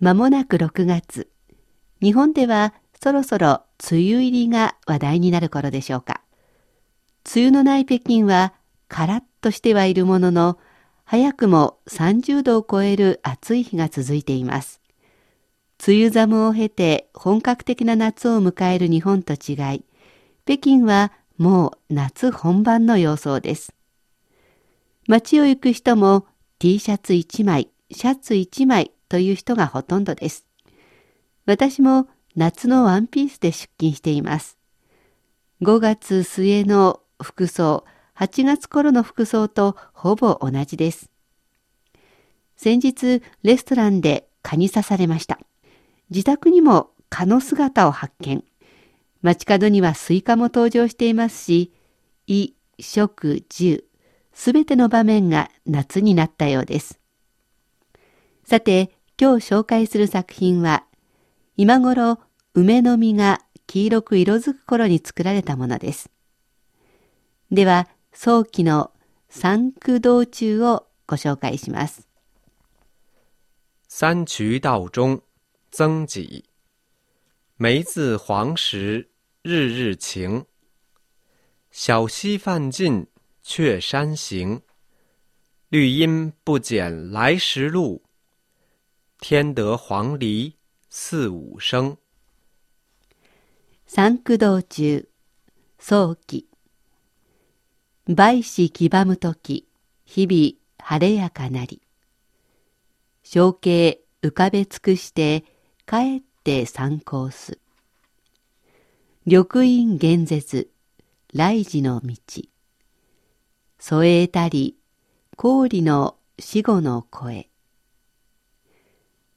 まもなく6月。日本ではそろそろ梅雨入りが話題になる頃でしょうか。梅雨のない北京はカラッとしてはいるものの、早くも30度を超える暑い日が続いています。梅雨寒を経て本格的な夏を迎える日本と違い、北京はもう夏本番の様相です。街を行く人も T シャツ1枚、シャツ1枚という人がほとんどです。私も夏のワンピースで出勤しています。5月末の服装、8月頃の服装とほぼ同じです。先日、レストランで蚊に刺されました。自宅にも蚊の姿を発見。街角にはスイカも登場していますし、衣、食、住、すべての場面が夏になったようです。さて、今日紹介する作品は、今頃梅の実が黄色く色づく頃に作られたものです。では、早期の三区道中をご紹介します。三衢道中曾几，梅自黄时日日晴。小溪泛尽却山行，绿阴不减来时路。天得黄鹂四五声。三駆道中、早期。梅子黄ばむとき、日々晴れやかなり。象形浮かべ尽くして、帰って参考す。緑院現絶、来時の道。添えたり、氷の死後の声。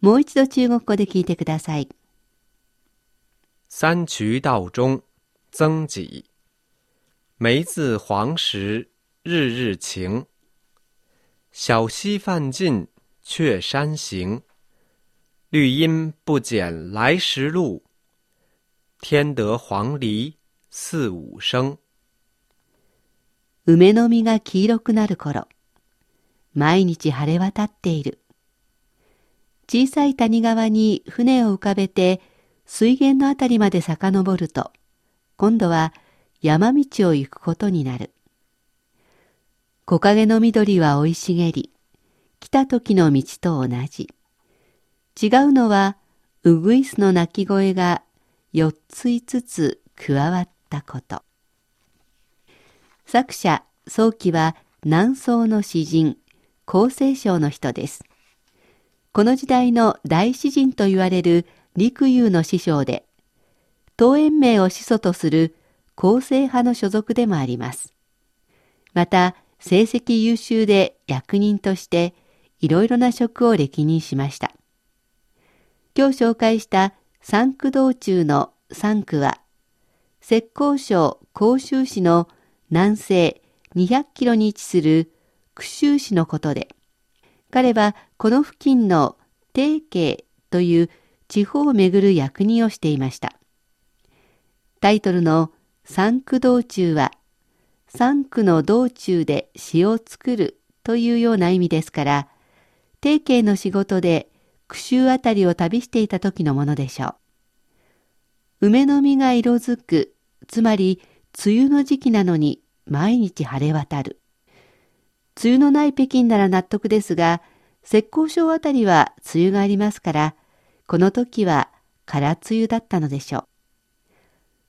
もう一度中国語で聞いてください。三衢道中曾几，梅自黄时日日晴。小溪泛尽却山行，绿阴不减来时路。天得黄鹂四五声。梅の実が黄色くなる頃、毎日晴れ渡っている。小さい谷川に船を浮かべて水源のあたりまで遡ると、今度は山道を行くことになる。木陰の緑は生い茂り、来た時の道と同じ。違うのは、ウグイスの鳴き声が四つ五つ加わったこと。作者、早期は南宋の詩人、厚生省の人です。この時代の大詩人と言われる陸遊の師匠で、東園名を始祖とする公正派の所属でもあります。また、成績優秀で役人としていろいろな職を歴任しました。今日紹介した三区道中の三区は、浙江省甲州市の南西200キロに位置する九州市のことで、彼はこの付近の定慶という地方をめぐる役人をしていました。タイトルの三区道中は、三区の道中で詩を作るというような意味ですから、定慶の仕事で句集あたりを旅していた時のものでしょう。梅の実が色づく、つまり梅雨の時期なのに毎日晴れ渡る。梅雨のない北京なら納得ですが、浙江省あたりは梅雨がありますから、この時は空梅雨だったのでしょう。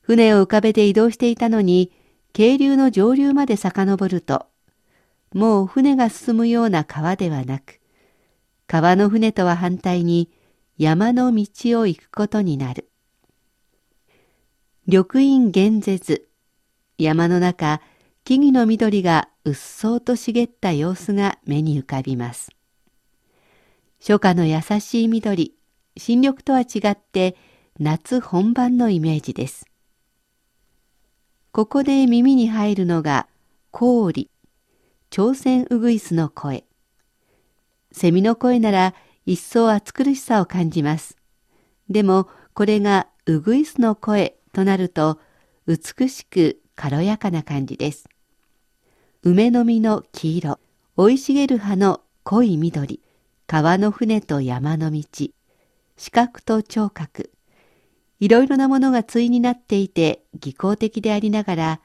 船を浮かべて移動していたのに、渓流の上流まで遡ると、もう船が進むような川ではなく、川の船とは反対に山の道を行くことになる。緑陰玄絶、山の中、木々の緑がうっそうと茂った様子が目に浮かびます。初夏の優しい緑、新緑とは違って夏本番のイメージです。ここで耳に入るのが氷、朝鮮ウグイスの声。セミの声なら一層暑苦しさを感じます。でもこれがウグイスの声となると美しく軽やかな感じです。梅の実の黄色、生い茂る葉の濃い緑、川の船と山の道、視覚と聴覚、いろいろなものが対になっていて技巧的でありながら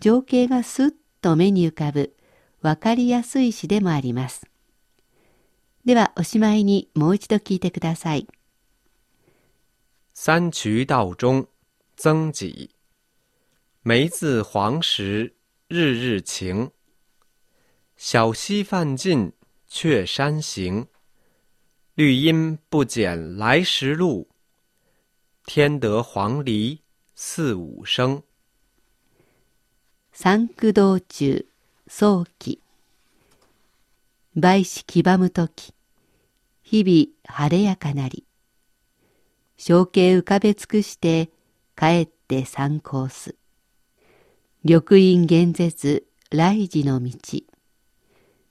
情景がすっと目に浮かぶわかりやすい詩でもあります。ではおしまいにもう一度聞いてください。三衢道中曾几，梅自黄时日日晴。小溪泛尽却山行，绿阴不减来时路。天得黄鹂四五声。三駆道中早期梅子黄ばむ時日々晴れやかなり象形浮かべ尽くして帰って参考す緑陰厳絶来時の道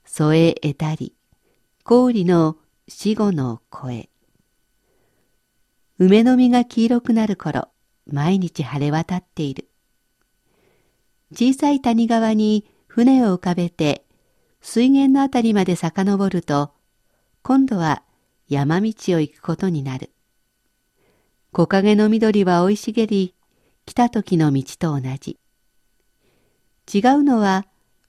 添え得たり氷の死後の声梅の実が黄色くなる頃、毎日晴れ渡っている。小さい谷川に船を浮かべて、水源のあたりまで遡ると、今度は山道を行くことになる。木陰の緑は生い茂り、来た時の道と同じ。違うのは、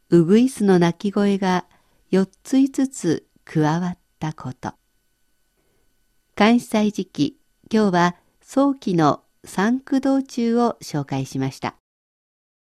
ウグイスの鳴き声が四つ五つ加わっったこと。関西時期今日は早期の三駆道中を紹介しました。